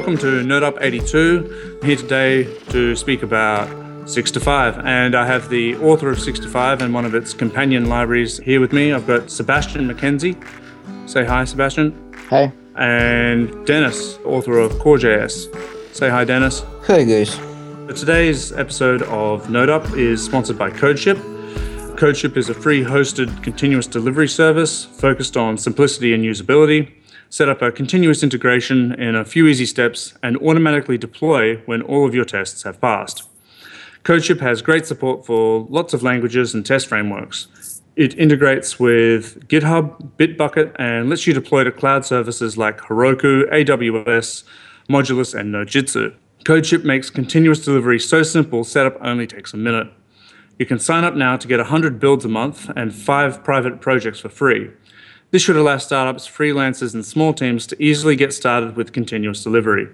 Welcome to Node Up 82. I'm here today to speak about 6to5 and I have the author of 6to5 and one of its companion libraries here with me. I've got Sebastian McKenzie. Say hi, Sebastian. Hey. And Dennis, author of Core.js. Say hi, Dennis. Hey, guys. Today's episode of Node Up is sponsored by CodeShip. CodeShip is a free hosted continuous delivery service focused on simplicity and usability set up a continuous integration in a few easy steps, and automatically deploy when all of your tests have passed. CodeShip has great support for lots of languages and test frameworks. It integrates with GitHub, Bitbucket, and lets you deploy to cloud services like Heroku, AWS, Modulus, and Nodejitsu. CodeShip makes continuous delivery so simple, setup only takes a minute. You can sign up now to get 100 builds a month and five private projects for free. This should allow startups, freelancers, and small teams to easily get started with continuous delivery.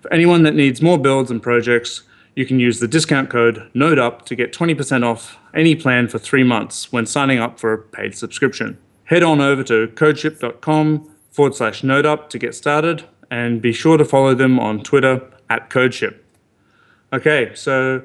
For anyone that needs more builds and projects, you can use the discount code NODEUP to get 20% off any plan for three months when signing up for a paid subscription. Head on over to codeship.com forward slash NodeUp to get started and be sure to follow them on Twitter at CodeShip. Okay, so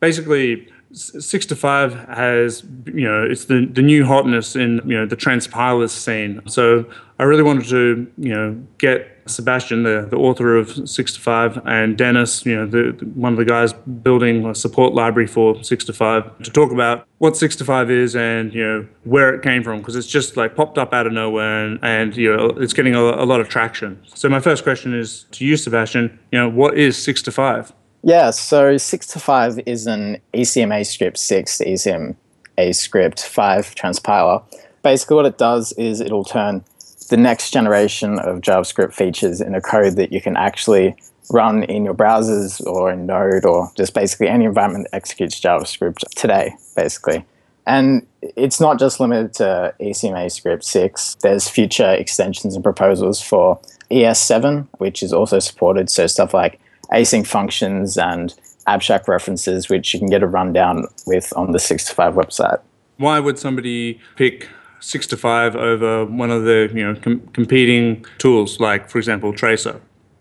basically, 6to5 has you know it's the the new hotness in you know the transpilers scene. So i really wanted to you know get sebastian the, the author of 6to5 and dennis you know the, the, one of the guys building a support library for 6to5 to talk about what 6to5 is and you know where it came from because it's just like popped up out of nowhere and, and you know it's getting a, a lot of traction. So my first question is to you sebastian you know what is 6to5 yeah, so 6to5 is an ECMA script 6 to ECMA script 5 transpiler. Basically, what it does is it'll turn the next generation of JavaScript features in a code that you can actually run in your browsers or in Node or just basically any environment that executes JavaScript today, basically. And it's not just limited to ECMA script 6. There's future extensions and proposals for ES7, which is also supported. So stuff like async functions and abstract references, which you can get a rundown with on the 6to5 website. Why would somebody pick 6to5 over one of the you know com- competing tools, like for example Traceur?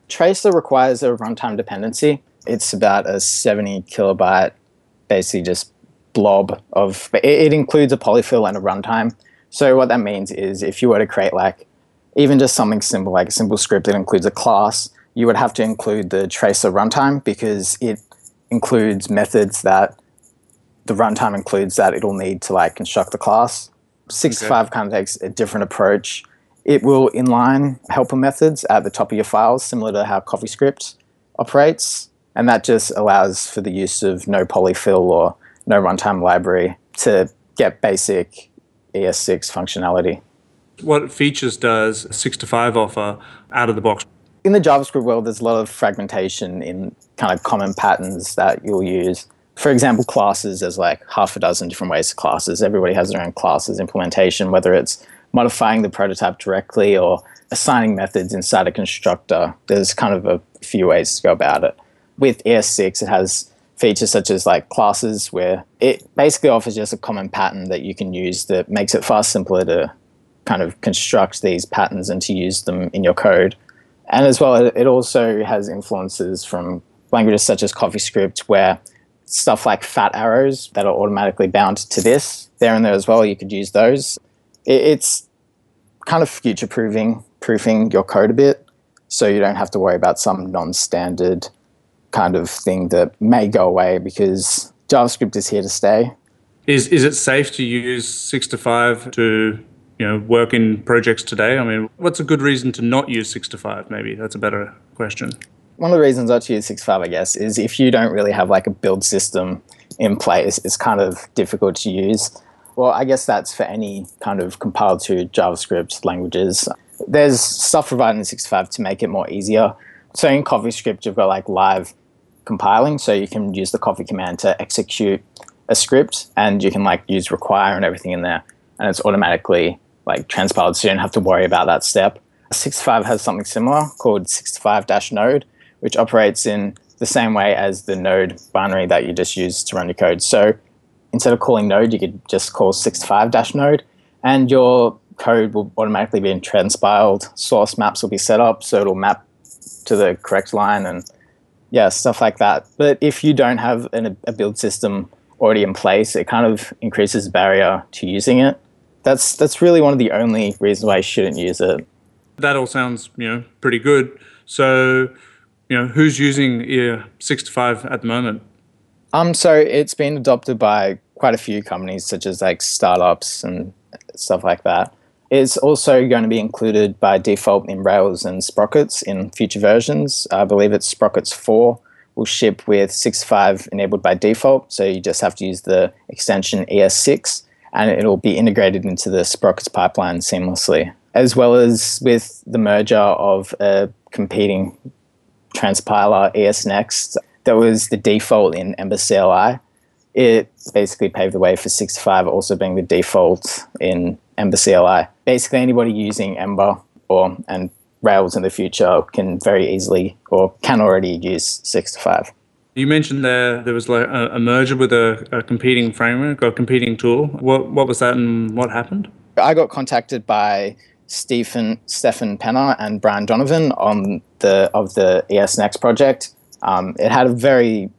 Traceur requires a runtime dependency. It's about a 70 kilobyte, basically just blob of. It, it includes a polyfill and a runtime. So what that means is if you were to create like even just something simple like a simple script that includes a class you would have to include the Traceur runtime because it includes methods that the runtime includes that it'll need to like construct the class. 6 okay. 5 kind of takes a different approach. It will inline helper methods at the top of your files, similar to how CoffeeScript operates. And that just allows for the use of no polyfill or no runtime library to get basic ES6 functionality. What features does 6to5 offer out of the box? In the JavaScript world, there's a lot of fragmentation in kind of common patterns that you'll use. For example, classes, there's like half a dozen different ways to classes. Everybody has their own classes implementation, whether it's modifying the prototype directly or assigning methods inside a constructor. There's kind of a few ways to go about it. With ES6, it has features such as like classes where it basically offers just a common pattern that you can use that makes it far simpler to kind of construct these patterns and to use them in your code. And as well, it also has influences from languages such as CoffeeScript, where stuff like fat arrows that are automatically bound to this, there and there as well, you could use those. It's kind of future proofing proofing your code a bit so you don't have to worry about some non-standard kind of thing that may go away because JavaScript is here to stay. Is is it safe to use 6to5 to you know work in projects today? I mean, what's a good reason to not use 6to5? Maybe that's a better question. One of the reasons not to use 6to5, I guess, is if you don't really have like a build system in place, it's kind of difficult to use. Well, I guess that's for any kind of compiled to JavaScript languages. There's stuff provided in 6to5 to make it more easier. So in CoffeeScript, you've got like live compiling, so you can use the coffee command to execute a script, and you can like use require and everything in there, and it's automatically like transpiled, so you don't have to worry about that step. 6to5 has something similar called 6to5-node, which operates in the same way as the node binary that you just used to run your code. So instead of calling node, you could just call 6to5-node, and your code will automatically be transpiled. Source maps will be set up, so it'll map to the correct line and yeah, stuff like that. But if you don't have an, a build system already in place, it kind of increases barrier to using it. That's that's really one of the only reasons why you shouldn't use it. That all sounds you know pretty good. So you know who's using EA six to five at the moment? Um, so it's been adopted by quite a few companies, such as like startups and stuff like that. It's also going to be included by default in Rails and Sprockets in future versions. I believe it's Sprockets 4 will ship with 6to5 enabled by default, so you just have to use the extension ES6 and it'll be integrated into the Sprockets pipeline seamlessly, as well as with the merger of a competing transpiler ESNext that was the default in Ember CLI it basically paved the way for 6to5 also being the default in Ember CLI. Basically, anybody using Ember or and Rails in the future can very easily or can already use 6to5. You mentioned there there was like a, a merger with a, a, competing framework or competing tool. What what was that and what happened? I got contacted by Stephen Stefan Penner and Brian Donovan on the of the ESNext project. Um, it had a very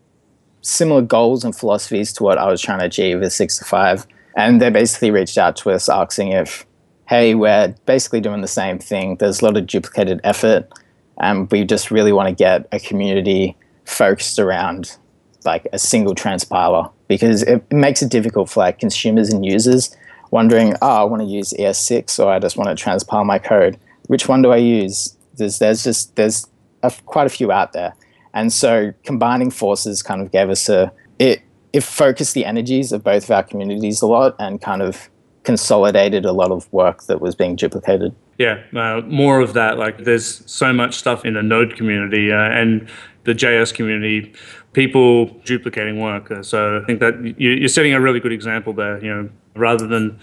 similar goals and philosophies to what I was trying to achieve with 6 to 5. And they basically reached out to us asking if, hey, we're basically doing the same thing. There's a lot of duplicated effort, and we just really want to get a community focused around like a single transpiler because it, it makes it difficult for like consumers and users wondering, oh, I want to use ES6 or I just want to transpile my code. Which one do I use? There's, there's just there's a, quite a few out there. And so combining forces kind of gave us a it it focused the energies of both of our communities a lot and kind of consolidated a lot of work that was being duplicated. Yeah, uh, more of that. Like, there's so much stuff in the Node community uh, and the JS community, people duplicating work. Uh, so I think that you're setting a really good example there. You know, rather than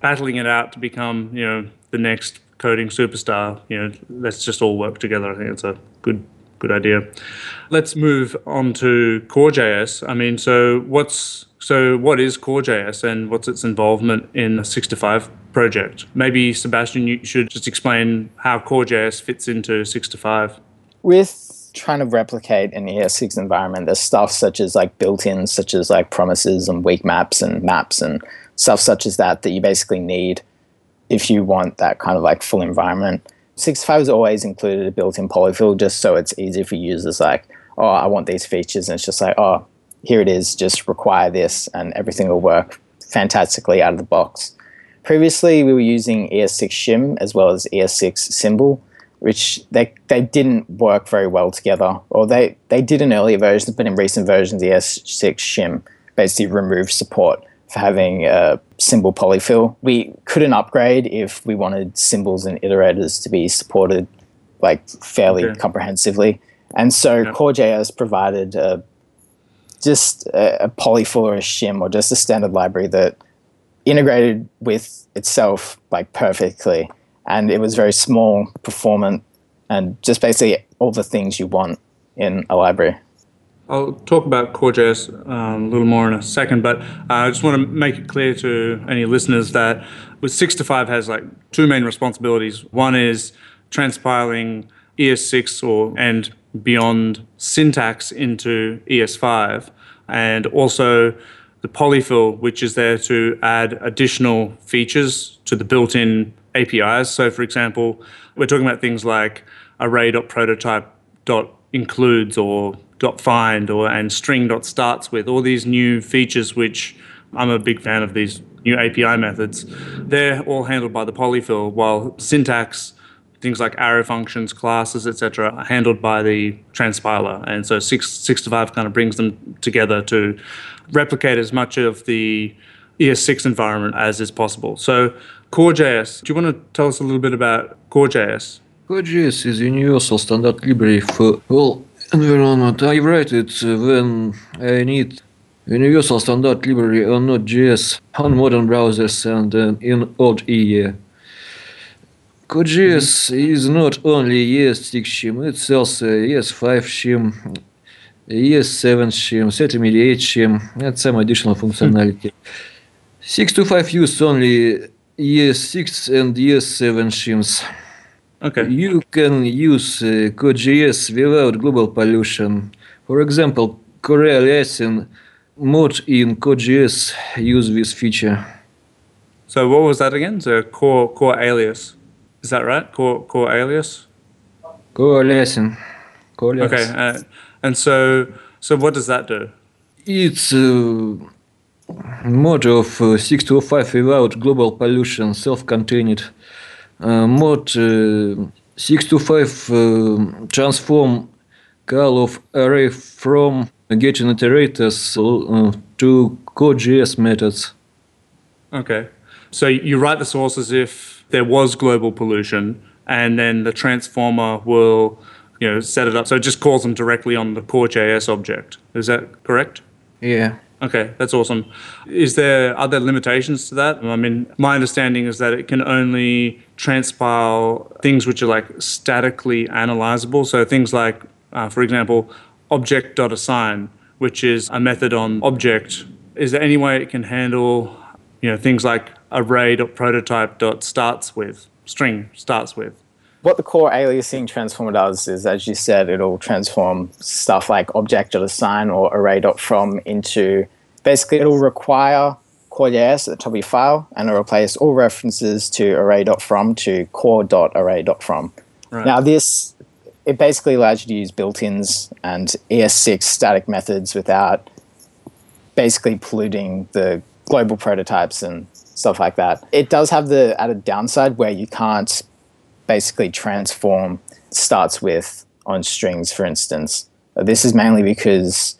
battling it out to become, you know, the next coding superstar. You know, let's just all work together. I think it's a good good idea. Let's move on to CoreJS. I mean, so what's so what is CoreJS and what's its involvement in the 6 project? Maybe Sebastian, you should just explain how CoreJS fits into 6 With trying to replicate an ES6 environment, there's stuff such as like built-ins, such as like promises and weak maps and maps and stuff such as that that you basically need if you want that kind of like full environment. 6to5 has always included a built-in polyfill just so it's easy for users like, oh, I want these features. And it's just like, oh, here it is, just require this and everything will work fantastically out of the box. Previously, we were using ES6 shim as well as ES6 symbol, which they, they didn't work very well together. Or they, they did in earlier versions, but in recent versions, the ES6 shim basically removed support for having a symbol polyfill. We couldn't upgrade if we wanted symbols and iterators to be supported like fairly okay. comprehensively. And so yeah. CoreJS provided a, just a, a polyfill or a shim or just a standard library that integrated with itself like perfectly. And it was very small, performant, and just basically all the things you want in a library. I'll talk about CoreJS um, a little more in a second, but uh, I just want to make it clear to any listeners that with 6 to 5 has like two main responsibilities. One is transpiling ES6 or and beyond syntax into ES5, and also the polyfill, which is there to add additional features to the built-in APIs. So, for example, we're talking about things like array.prototype.includes or .find or and string.starts with all these new features which I'm a big fan of these new API methods. They're all handled by the polyfill while syntax things like arrow functions, classes, etc., are handled by the transpiler. And so six six to five kind of brings them together to replicate as much of the ES6 environment as is possible. So CoreJS, do you want to tell us a little bit about CoreJS? CoreJS is a universal standard library for all environment. I write it when I need universal standard library on Node.js on modern browsers and uh, in old IE. CoreJS mm-hmm. is not only ES6 shim, it's also ES5 shim, ES7 shim, Intermediate shim, and some additional functionality. 6to5 use only ES6 and ES7 shims. Okay. You can use uh, CoreJS without global pollution. For example, core aliasing mod in CoreJS use this feature. So what was that again? So core core alias. Is that right? Core core alias. Core aliasing. Core alias. Okay. Uh, and so so what does that do? It's a mod of uh, 6to5 without global pollution, self-contained. Uh, mod uh, 6to5 uh, transform call of array from getting iterators uh, to CoreJS methods. Okay. So you write the source as if there was global pollution, and then the transformer will, you know, set it up. So it just calls them directly on the core JS object. Is that correct? Yeah. Okay, that's awesome. Is there are there limitations to that? I mean, my understanding is that it can only transpile things which are like statically analyzable. So things like, uh, for example, object.assign, which is a method on object. Is there any way it can handle, you know, things like array.prototype.starts with string starts with? What the core aliasing transformer does is, as you said, it'll transform stuff like object.assign or array.from into basically it'll require core.js at the top of your file and it'll replace all references to array.from to core.array.from. Right. Now this it basically allows you to use built-ins and ES6 static methods without basically polluting the global prototypes and stuff like that. It does have the added downside where you can't basically transform starts with on strings, for instance. This is mainly because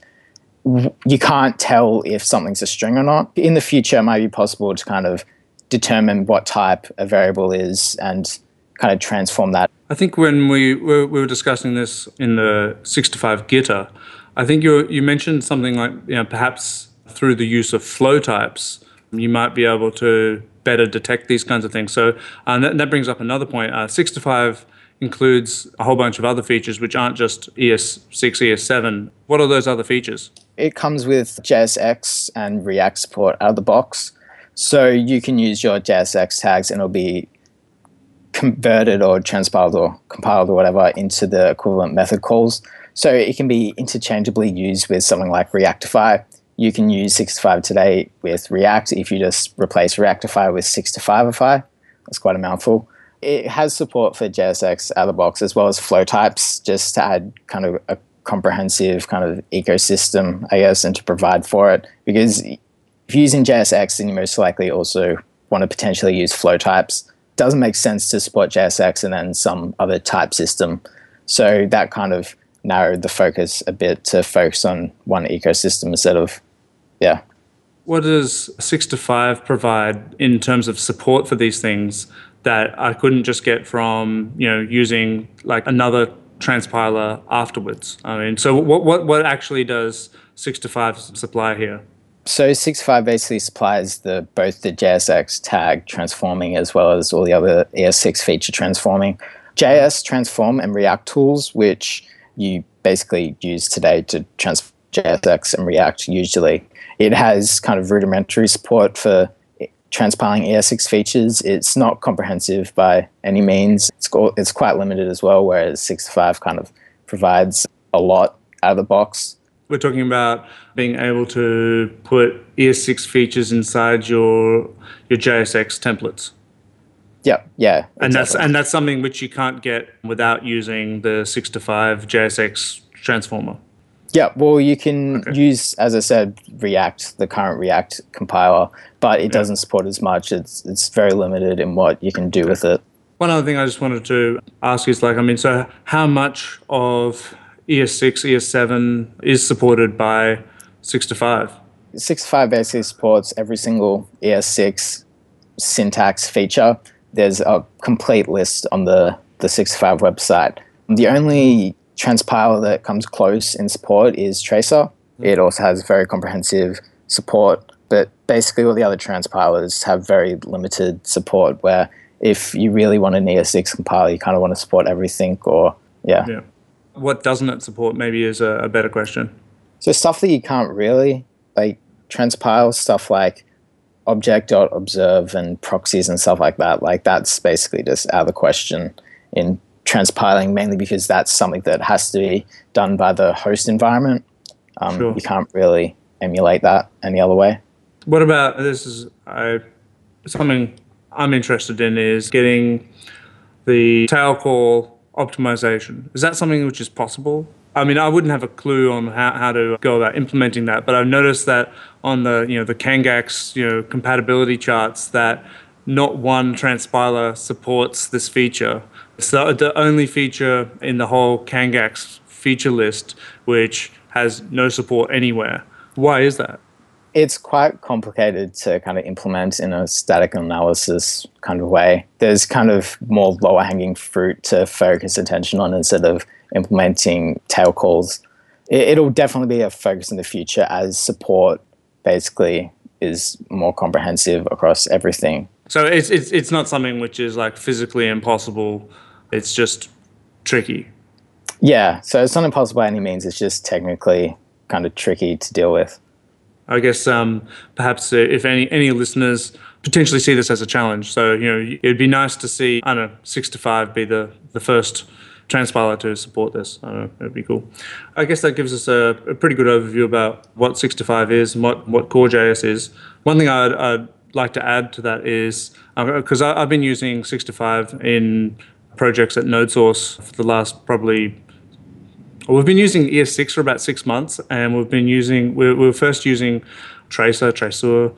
you can't tell if something's a string or not. In the future, it might be possible to kind of determine what type a variable is and kind of transform that. I think when we were, we were discussing this in the 65 Gitter, I think you you mentioned something like you know perhaps through the use of flow types you might be able to better detect these kinds of things. So uh, that, that brings up another point. Uh, 65 includes a whole bunch of other features which aren't just ES6, ES7. What are those other features? It comes with JSX and React support out of the box. So you can use your JSX tags and it'll be converted or transpiled or compiled or whatever into the equivalent method calls. So it can be interchangeably used with something like Reactify. You can use 65 today with React if you just replace Reactify with 65ify. That's quite a mouthful. It has support for JSX out of the box as well as flow types, just to add kind of a comprehensive kind of ecosystem, I guess, and to provide for it. Because if you're using JSX, then you most likely also want to potentially use flow types. Doesn't make sense to support JSX and then some other type system. So that kind of narrowed the focus a bit to focus on one ecosystem instead of, yeah. What does 6 to 5 provide in terms of support for these things that I couldn't just get from, you know, using like another transpiler afterwards? I mean, so what what, what actually does 6 to 5 supply here? So six five basically supplies the both the JSX tag transforming as well as all the other ES6 feature transforming. JS transform and React tools, which you basically use today to transform JSX and React usually. It has kind of rudimentary support for transpiling ES6 features. It's not comprehensive by any means. It's, it's quite limited as well, whereas 65 kind of provides a lot out of the box. We're talking about being able to put ES6 features inside your your JSX templates. Yeah, yeah. And that's and that's something which you can't get without using the 6 to 5 JSX transformer. Yeah, well, you can use, as I said, React, the current React compiler, but it doesn't support as much. It's it's very limited in what you can do with it. One other thing I just wanted to ask is like, I mean, so how much of E ES6, ES7 is supported by 6 to 5? 65 basically supports every single ES6 syntax feature. There's a complete list on the, the 65 website. The only transpiler that comes close in support is Traceur. Hmm. It also has very comprehensive support, but basically all the other transpilers have very limited support where if you really want an ES6 compiler, you kind of want to support everything or, yeah. Yeah. What doesn't it support maybe is a, a better question. So stuff that you can't really like transpile stuff like object.observe and proxies and stuff like that. Like that's basically just out of the question. in transpiling, mainly because that's something that has to be done by the host environment. Um, Sure. You can't really emulate that any other way. What about this? Is I something I'm interested in is getting the tail call optimization. Is that something which is possible? I mean, I wouldn't have a clue on how, how to go about implementing that, but I've noticed that on the you know the Kangax you know compatibility charts that not one transpiler supports this feature. It's the, the only feature in the whole Kangax feature list which has no support anywhere. Why is that? It's quite complicated to kind of implement in a static analysis kind of way. There's kind of more lower hanging fruit to focus attention on instead of implementing tail calls. It, it'll definitely be a focus in the future as support basically is more comprehensive across everything. So it's it's it's not something which is like physically impossible. It's just tricky. Yeah, so it's not impossible by any means. It's just technically kind of tricky to deal with. I guess um, perhaps uh, if any any listeners potentially see this as a challenge, so you know it'd be nice to see I don't know six to five be the the first transpiler to support this. I don't know, it'd be cool. I guess that gives us a, a pretty good overview about what six to five is and what what Core.js is. One thing I'd, I'd like to add to that is because I've been using six to five in projects at NodeSource for the last probably well, we've been using ES6 for about six months, and we've been using we, we were first using Tracer, Traceur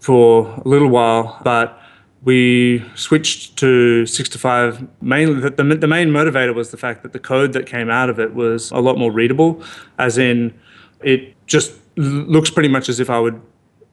for a little while, but we switched to 6 to 5 mainly the, the, the main motivator was the fact that the code that came out of it was a lot more readable as in it just looks pretty much as if i would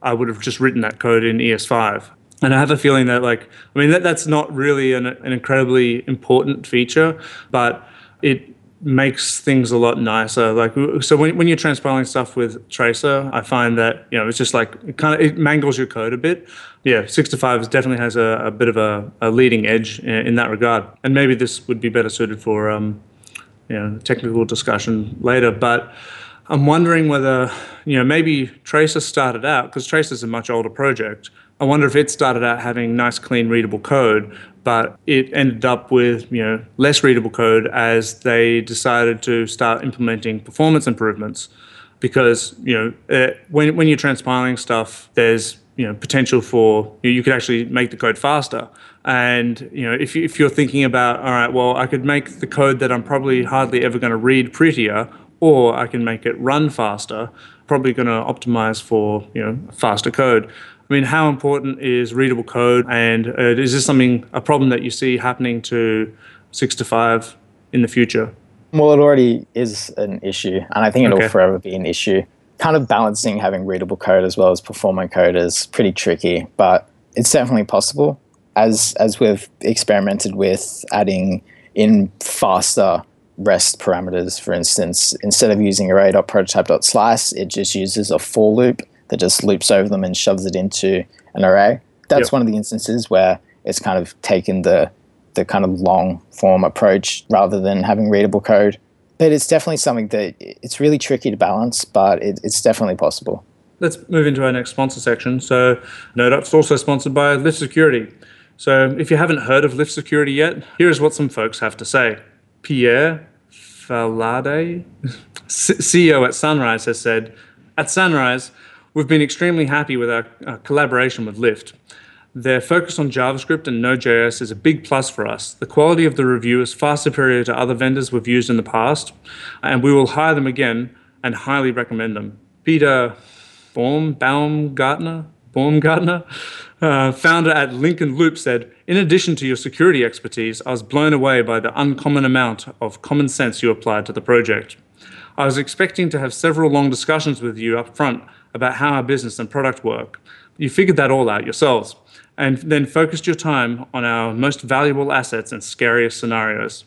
i would have just written that code in es5 and i have a feeling that like i mean that, that's not really an, an incredibly important feature but it makes things a lot nicer. Like so, when, when you're transpiling stuff with Traceur, I find that you know it's just like it kind of it mangles your code a bit. Yeah, six to five definitely has a, a bit of a, a leading edge in, in, that regard, and maybe this would be better suited for um, you know technical discussion later. But I'm wondering whether you know maybe Traceur started out because Traceur is a much older project. I wonder if it started out having nice, clean, readable code, but it ended up with you know less readable code as they decided to start implementing performance improvements. Because you know uh, when when you're transpiling stuff, there's you know potential for you, you could actually make the code faster. And you know if you, if you're thinking about all right, well I could make the code that I'm probably hardly ever going to read prettier, or I can make it run faster. Probably going to optimize for you know faster code. I mean, how important is readable code, and uh, is this something a problem that you see happening to six to five in the future? Well, it already is an issue, and I think it'll Okay. forever be an issue. Kind of balancing having readable code as well as performant code is pretty tricky, but it's definitely possible. As as we've experimented with adding in faster REST parameters, for instance, instead of using array.prototype.slice, it just uses a for loop that just loops over them and shoves it into an array. That's Yep. one of the instances where it's kind of taken the the kind of long form approach rather than having readable code. But it's definitely something that it's really tricky to balance, but it, it's definitely possible. Let's move into our next sponsor section. So, NodeUp's also sponsored by Lift Security. So, if you haven't heard of Lift Security yet, here's what some folks have to say. Pierre Valade, C- CEO at Sunrise, has said At Sunrise, we've been extremely happy with our, our collaboration with Lift. Their focus on JavaScript and Node.js is a big plus for us. The quality of the review is far superior to other vendors we've used in the past, and we will hire them again and highly recommend them. Peter Baum, Baumgartner, Baumgartner, uh, founder at Lincoln Loop, said, In addition to your security expertise, I was blown away by the uncommon amount of common sense you applied to the project. I was expecting to have several long discussions with you up front about how our business and product work. You figured that all out yourselves, and then focused your time on our most valuable assets and scariest scenarios.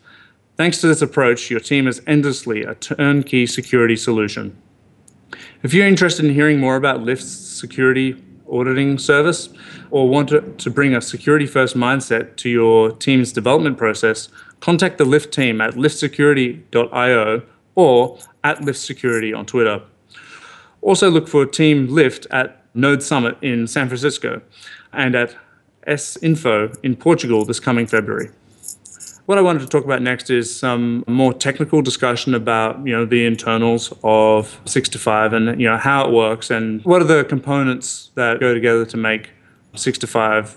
Thanks to this approach, your team is endlessly a turnkey security solution. If you're interested in hearing more about Lift's security auditing service or want to, bring a security first mindset to your team's development process, contact the Lift team at liftsecurity.io or at Lift Security on Twitter. Also, look for Team Lift at Node Summit in San Francisco and at SINFO in Portugal this coming February. What I wanted to talk about next is some more technical discussion about you know the internals of 6to5 and you know how it works and what are the components that go together to make 6to5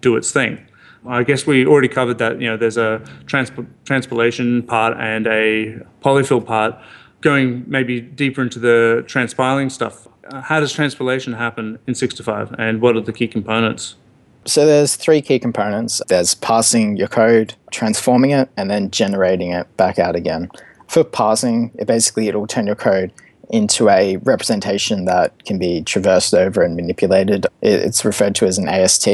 do its thing. I guess we already covered that you know there's a transp- transpilation part and a polyfill part. Going maybe deeper into the transpiling stuff, uh, how does transpilation happen in 6to5 and what are the key components? So there's three key components. There's parsing your code, transforming it, and then generating it back out again. For parsing, it basically it'll turn your code into a representation that can be traversed over and manipulated. It's referred to as an AST.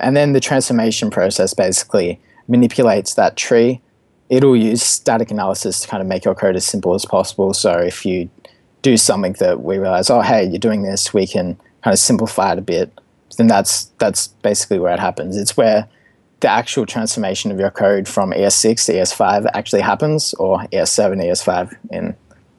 And then the transformation process basically manipulates that tree. It'll use static analysis to kind of make your code as simple as possible. So if you do something that we realize, oh, hey, you're doing this, we can kind of simplify it a bit then that's that's basically where it happens. It's where the actual transformation of your code from ES6 to ES5 actually happens, or ES7, ES5 in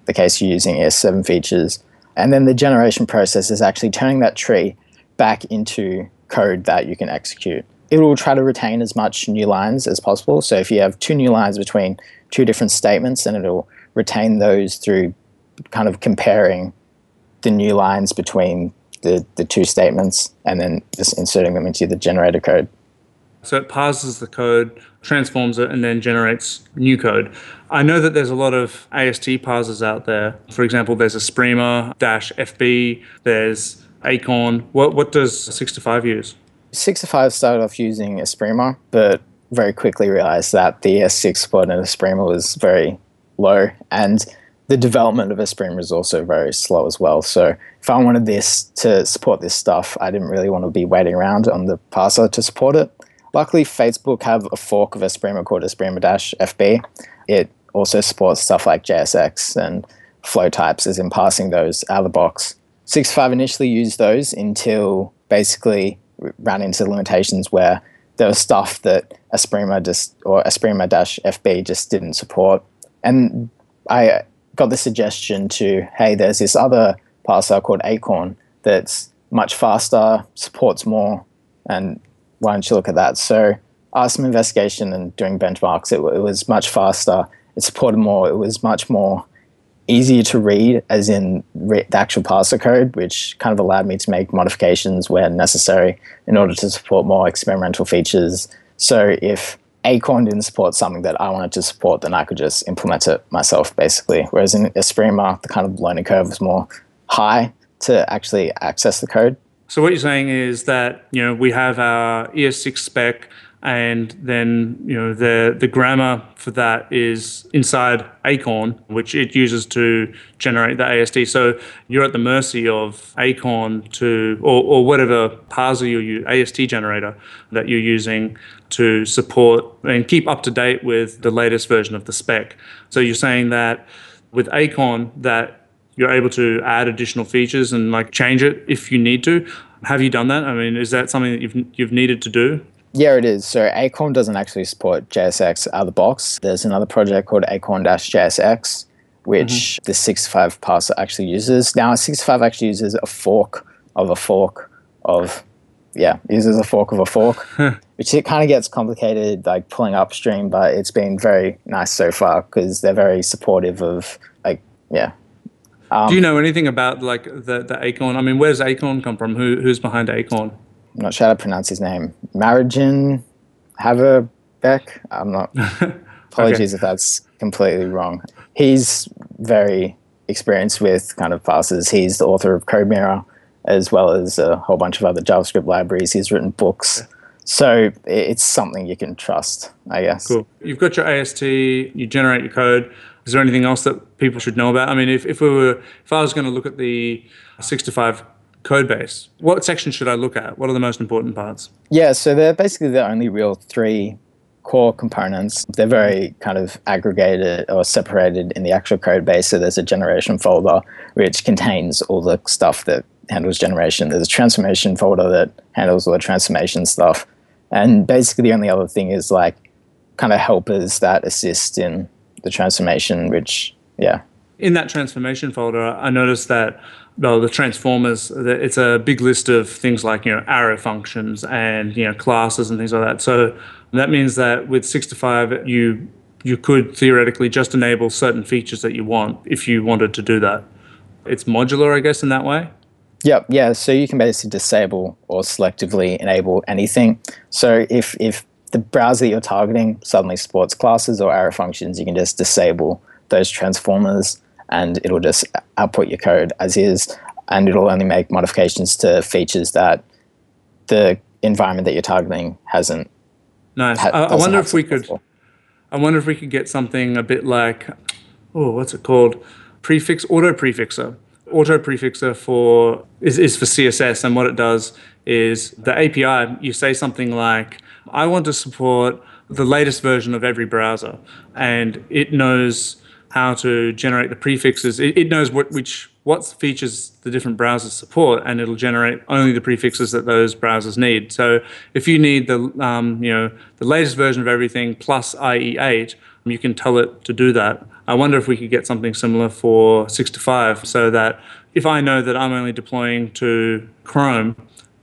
the case you're using ES7 features. And then the generation process is actually turning that tree back into code that you can execute. It will try to retain as much new lines as possible. So if you have two new lines between two different statements, then it'll retain those through kind of comparing the new lines between the, the two statements and then just inserting them into the generator code. So it parses the code, transforms it, and then generates new code. I know that there's a lot of AST parsers out there. For example, there's Esprima dash FB, there's Acorn. What, what does 6to5 use? 6to5 started off using Esprima, but very quickly realized that the ES6 support in Esprima was very low. And the development of Esprima is also very slow as well. So if I wanted this to support this stuff, I didn't really want to be waiting around on the parser to support it. Luckily, Facebook have a fork of Esprima called Esprima-FB. It also supports stuff like JSX and flow types, as in passing those out of the box. 6to5 initially used those until basically ran into limitations where there was stuff that Esprima just or Esprima-FB just didn't support. And I got the suggestion to, hey, there's this other parser called Acorn that's much faster, supports more, and why don't you look at that? So after some investigation and doing benchmarks, it, it was much faster. It supported more. It was much more easier to read, as in re- the actual parser code, which kind of allowed me to make modifications where necessary in order to support more experimental features. So if Acorn didn't support something that I wanted to support, then I could just implement it myself, basically. Whereas in Esprima, the kind of learning curve was more high to actually access the code. So what you're saying is that you know we have our ES6 spec and then you know the the grammar for that is inside Acorn, which it uses to generate the AST. So you're at the mercy of Acorn to or, or whatever parser you use, AST generator that you're using to support and keep up to date with the latest version of the spec. So you're saying that with Acorn that you're able to add additional features and like change it if you need to. Have you done that? I mean, is that something that you've you've needed to do? Yeah, it is. So Acorn doesn't actually support JSX out of the box. There's another project called Acorn-JSX, which mm-hmm. the 6to5 parser actually uses. Now, 6to5 actually uses a fork of a fork of, yeah, uses a fork of a fork, which it kind of gets complicated, like pulling upstream, but it's been very nice so far because they're very supportive of, like, yeah. Um, Do you know anything about like the, the Acorn? I mean, where's Acorn come from? Who, who's behind Acorn? I'm not sure how to pronounce his name. Marijn Haverbeke. I'm not. apologies okay. if that's completely wrong. He's very experienced with kind of parsers. He's the author of CodeMirror, as well as a whole bunch of other JavaScript libraries. He's written books. So it's something you can trust, I guess. Cool. You've got your AST, you generate your code. Is there anything else that people should know about? I mean, if, if we were, if I was going to look at the 6to5 code base. What section should I look at? What are the most important parts? Yeah, so they're basically the only real three core components. They're very kind of aggregated or separated in the actual code base. So there's a generation folder which contains all the stuff that handles generation. There's a transformation folder that handles all the transformation stuff. And basically the only other thing is like kind of helpers that assist in the transformation, which yeah, In that transformation folder, I noticed that well, the transformers, it's a big list of things like, you know, arrow functions and, you know, classes and things like that. So that means that with 6 to 5, you you could theoretically just enable certain features that you want if you wanted to do that. It's modular, I guess, in that way. Yep, yeah. So you can basically disable or selectively enable anything. So if if the browser that you're targeting suddenly supports classes or arrow functions, you can just disable those transformers and it'll just output your code as is and it'll only make modifications to features that the environment that you're targeting hasn't nice. ha- I, I, wonder if we could i wonder if we could get something a bit like oh what's it called? Prefix auto prefixer. Auto prefixer for is, is for css and what it does is the api you say something like i want to support the latest version of every browser and it knows how to generate the prefixes. It, it knows what which what features the different browsers support, and it'll generate only the prefixes that those browsers need. So if you need the um, you know the latest version of everything plus IE8, you can tell it to do that. I wonder if we could get something similar for six to five, so that if I know that I'm only deploying to Chrome,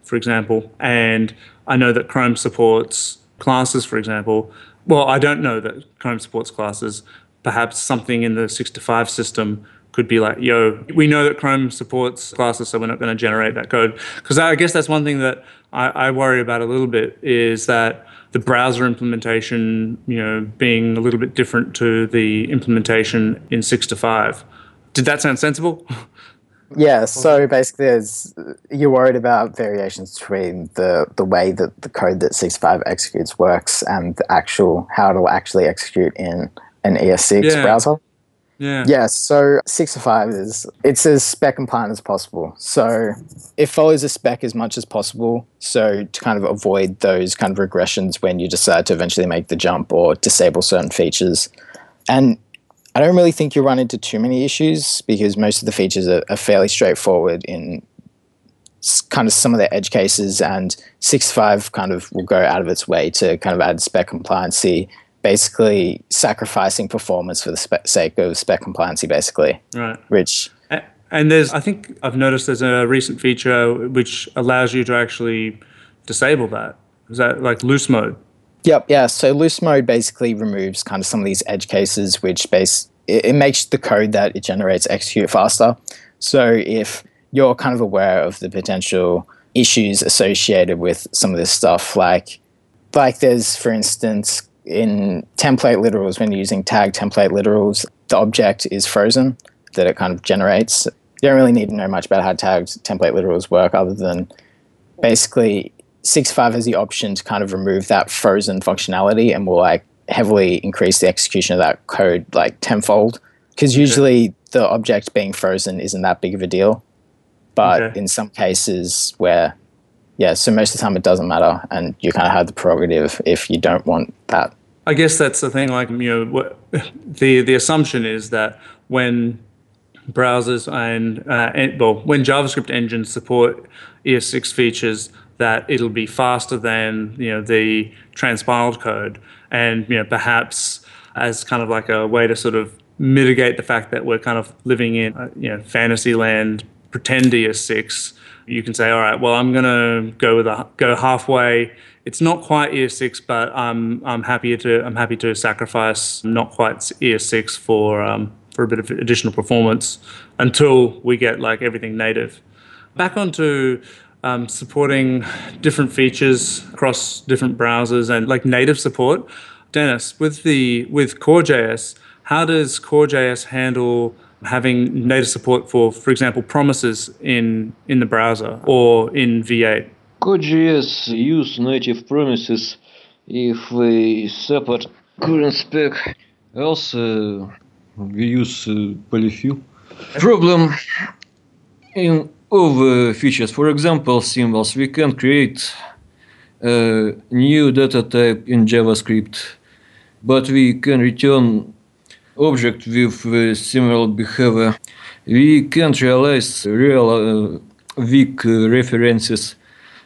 for example, and I know that Chrome supports classes, for example. Well, I don't know that Chrome supports classes, perhaps something in the 6 to 5 system could be like, yo, we know that Chrome supports classes, so we're not going to generate that code. Because I guess that's one thing that I, I, worry about a little bit is that the browser implementation, you know, being a little bit different to the implementation in 6 to 5. Did that sound sensible? Yeah, so basically, there's, you're worried about variations between the, the way that the code that 6to5 executes works and the actual how it'll actually execute in an ES6 yeah. browser. Yeah. Yeah. So 6to5 is it's as spec compliant as possible. So it follows the spec as much as possible. So to kind of avoid those kind of regressions when you decide to eventually make the jump or disable certain features. And I don't really think you run into too many issues because most of the features are, are fairly straightforward in kind of some of the edge cases and 6to5 kind of will go out of its way to kind of add spec compliancy basically sacrificing performance for the spe- sake of spec compliancy, basically. Right. Which. And there's, I think I've noticed there's a recent feature which allows you to actually disable that. Is that like loose mode? Yep. Yeah. So loose mode basically removes kind of some of these edge cases, which base it, it makes the code that it generates execute faster. So if you're kind of aware of the potential issues associated with some of this stuff, like like there's for instance in template literals, when you're using tag template literals, the object is frozen that it kind of generates. You don't really need to know much about how tagged template literals work other than basically 6to5 has the option to kind of remove that frozen functionality and will like heavily increase the execution of that code like tenfold. Because usually okay. the object being frozen isn't that big of a deal. But okay. in some cases where yeah, so most of the time it doesn't matter, and you kind of have the prerogative if you don't want that. I guess that's the thing. Like you know, the the assumption is that when browsers and, uh, and well, when JavaScript engines support ES6 features, that it'll be faster than you know the transpiled code, and you know perhaps as kind of like a way to sort of mitigate the fact that we're kind of living in uh, you know fantasy land, pretend ES6 you can say, all right, well, I'm going to go with a go halfway. It's not quite ES6, but I'm I'm happy to I'm happy to sacrifice not quite ES6 for um, for a bit of additional performance until we get like everything native. Back onto um, supporting different features across different browsers and like native support. Dennis, with the with Core.js, how does Core.js handle having native support for, for example, promises in, in the browser or in V8? Core.js use native promises if we support current spec. Also, we use uh, polyfill. Problem in other features, for example, symbols, we can create a new data type in JavaScript, but we can return object with uh, similar behavior. We can't realize real uh, weak uh, references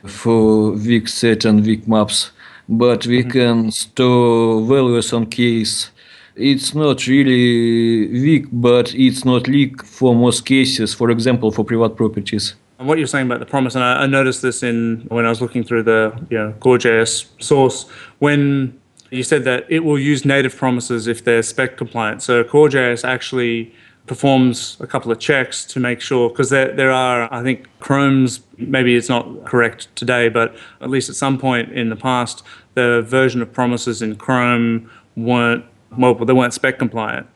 for weak set and weak maps, but we mm-hmm. can store values on keys It's not really weak, but it's not leak for most cases. For example, for private properties. And what you're saying about the promise, and I, I noticed this in when I was looking through the you know Core.js source when you said that it will use native promises if they're spec compliant. So Core.js actually performs a couple of checks to make sure because there, there are i think chrome's maybe it's not correct today but at least at some point in the past the version of promises in chrome weren't well they weren't spec compliant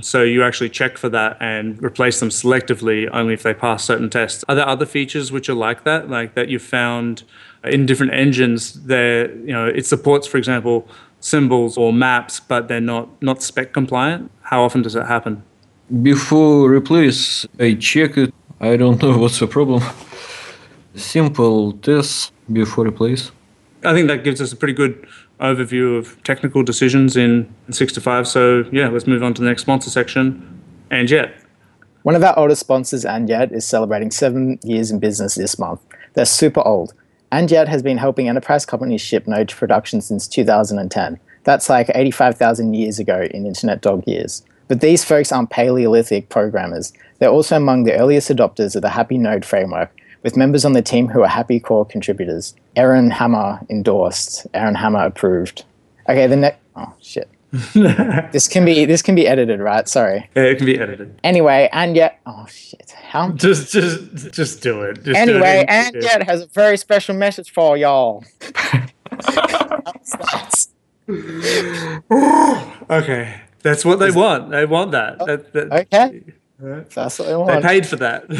so you actually check for that and replace them selectively only if they pass certain tests are there other features which are like that like that you've found in different engines there you know it supports for example symbols or maps but they're not not spec compliant how often does it happen before replace, I check it. I don't know what's the problem. Simple test before replace. I think that gives us a pretty good overview of technical decisions in 6to5. So yeah, let's move on to the next sponsor section. And yet. One of our oldest sponsors, And Yet, is celebrating seven years in business this month. They're super old. And Yet has been helping enterprise companies ship Node production since 2010. That's like 85,000 years ago in internet dog years. But these folks aren't Paleolithic programmers. They're also among the earliest adopters of the Hapi Node framework, with members on the team who are Hapi Core contributors. Eran Hammer endorsed. Eran Hammer approved. Okay, the next. Oh shit. this can be this can be edited, right? Sorry. Yeah, it can be edited. Anyway, and yet, oh shit, how? Just, just, just do it. Just anyway, do it and yet has a very special message for y'all. okay. That's what they want. They want that. Oh, that, that okay. That's what they want. They paid for that.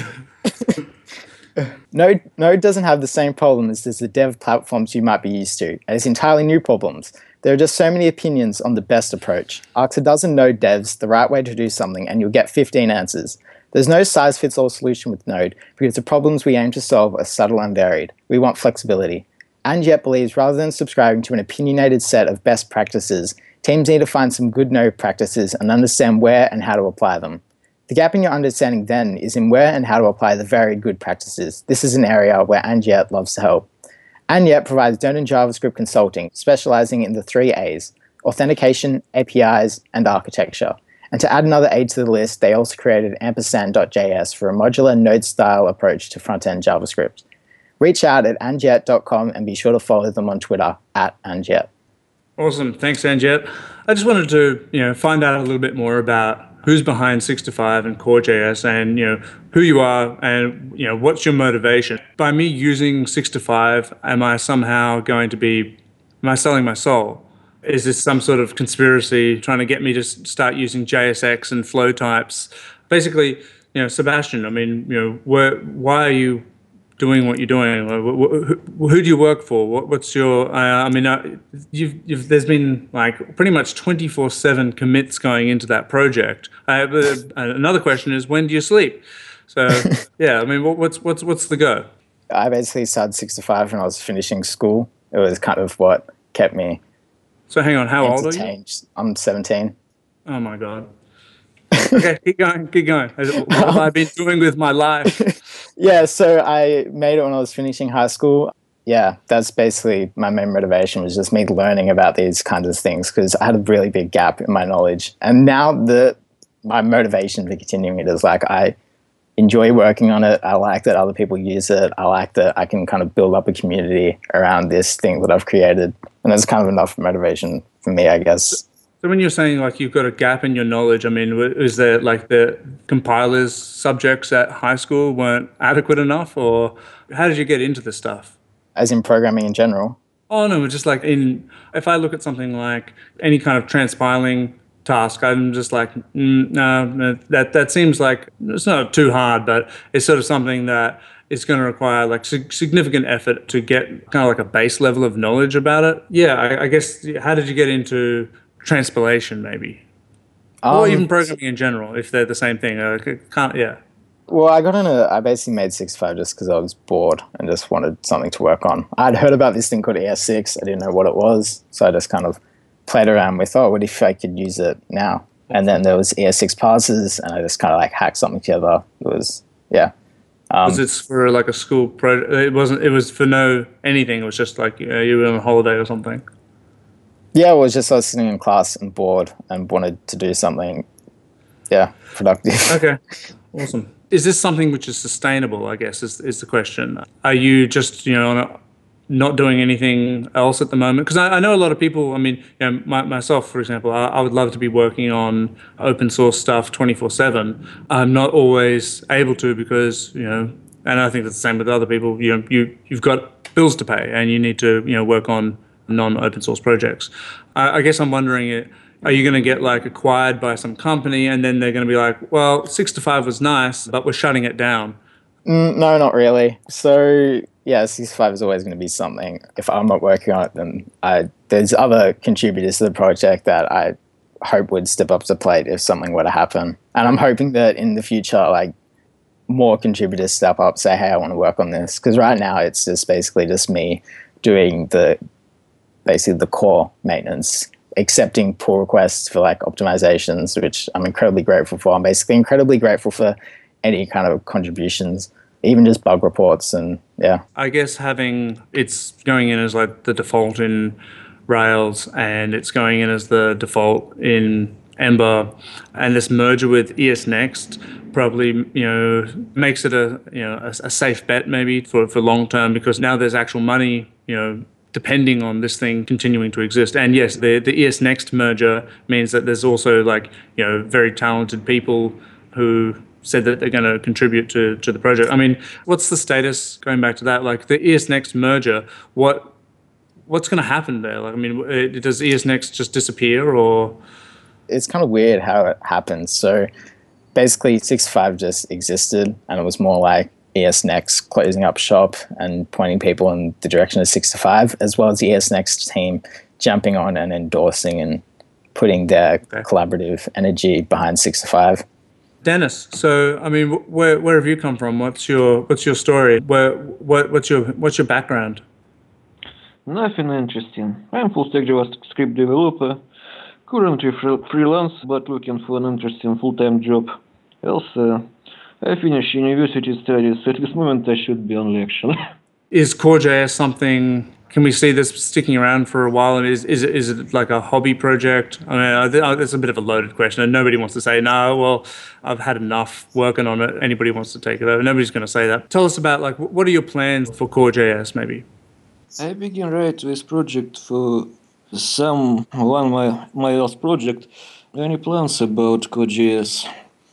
Node, Node doesn't have the same problems as the dev platforms you might be used to, it's entirely new problems. There are just so many opinions on the best approach. Ask a dozen Node devs the right way to do something, and you'll get 15 answers. There's no size fits all solution with Node because the problems we aim to solve are subtle and varied. We want flexibility. And yet believes rather than subscribing to an opinionated set of best practices, teams need to find some good node practices and understand where and how to apply them. The gap in your understanding then is in where and how to apply the very good practices. This is an area where And Yet loves to help. And Yet provides Node and JavaScript consulting, specializing in the three A's authentication, APIs, and architecture. And to add another A to the list, they also created ampersand.js for a modular node style approach to front end JavaScript. Reach out at andyet.com and be sure to follow them on Twitter at andyet. Awesome. Thanks, And Yet. I just wanted to, you know, find out a little bit more about who's behind 6to5 and Core.js and, you know, who you are and, you know, what's your motivation. By me using 6to5, am I somehow going to be, am I selling my soul? Is this some sort of conspiracy trying to get me to start using JSX and flow types? Basically, you know, Sebastian, I mean, you know, where, why are you doing what you're doing? Who do you work for? what's your? Uh, I mean, uh, you've, you've, there's been like pretty much 24/7 commits going into that project. Uh, another question is, when do you sleep? So yeah, I mean, what's what's what's the go? I basically started 6to5 when I was finishing school. It was kind of what kept me. So hang on, how old are you? I'm 17. Oh my god okay, keep going, keep going. What have I been doing with my life? yeah, so I made it when I was finishing high school. Yeah, that's basically my main motivation was just me learning about these kinds of things because I had a really big gap in my knowledge. And now the my motivation for continuing it is like I enjoy working on it. I like that other people use it. I like that I can kind of build up a community around this thing that I've created. And that's kind of enough motivation for me, I guess. So when you're saying like you've got a gap in your knowledge, I mean, is there like the compilers subjects at high school weren't adequate enough, or how did you get into this stuff? As in programming in general. Oh no, just like in if I look at something like any kind of transpiling task, I'm just like, mm, no, no, that that seems like it's not too hard, but it's sort of something that is going to require like significant effort to get kind of like a base level of knowledge about it. Yeah, I, I guess. How did you get into transpilation maybe um, or even programming in general if they're the same thing uh, can't yeah well i got in a i basically made 6to5 just because i was bored and just wanted something to work on i'd heard about this thing called es6 i didn't know what it was so i just kind of played around with oh what if i could use it now and then there was es6 parsers and i just kind of like hacked something together it was yeah um, was it for like a school project? It wasn't. It was for no anything. It was just like you, know, you were on a holiday or something. Yeah, I was just listening in class and bored and wanted to do something, yeah, productive. Okay, awesome. Is this something which is sustainable? I guess is is the question. Are you just you know not doing anything else at the moment? Because I, I, know a lot of people. I mean, you know, my, myself, for example, I, I, would love to be working on open source stuff twenty four seven. I'm not always able to because you know, and I think that's the same with other people. You know, you you've got bills to pay, and you need to you know work on non open source projects. I, I guess I'm wondering. Are you going to get like acquired by some company and then they're going to be like, well, six to five was nice, but we're shutting it down? Mm, no, not really. So yeah, Six to Five is always going to be something. If I'm not working on it, then I, there's other contributors to the project that I hope would step up to the plate if something were to happen. And I'm hoping that in the future, like more contributors step up, say, hey, I want to work on this. Because right now it's just basically just me doing the basically the core maintenance, accepting pull requests for like optimizations, which I'm incredibly grateful for. I'm basically incredibly grateful for any kind of contributions even just bug reports and yeah. I guess having it's going in as like the default in Rails and it's going in as the default in Ember and this merger with ES Next probably you know makes it a you know a, a safe bet maybe for, for long term because now there's actual money you know depending on this thing continuing to exist. And yes, the the ES Next merger means that there's also like you know very talented people who said that they're going to contribute to, to the project. I mean, what's the status going back to that? Like the ES Next merger, what what's going to happen there? Like, I mean, uh, does ES Next just disappear or? It's kind of weird how it happens. So basically, Six Five just existed, and it was more like ESNext closing up shop and pointing people in the direction of 65, as well as the ESNext team jumping on and endorsing and putting their okay. collaborative energy behind 65. Dennis, so I mean, where where have you come from? What's your what's your story? Where what what's your what's your background? Nothing interesting. I'm full stack JavaScript developer, currently freelance, but looking for an interesting full time job. Also, I finished university studies. so At this moment, I should be on election. Is Core.js something can we see this sticking around for a while? And is is it, is it like a hobby project? I mean, it's a bit of a loaded question, and nobody wants to say no. Well, I've had enough working on it. Anybody wants to take it over? Nobody's going to say that. Tell us about like what are your plans for Core.js, maybe? I began right this project for some one my my last project. Any plans about Core.js?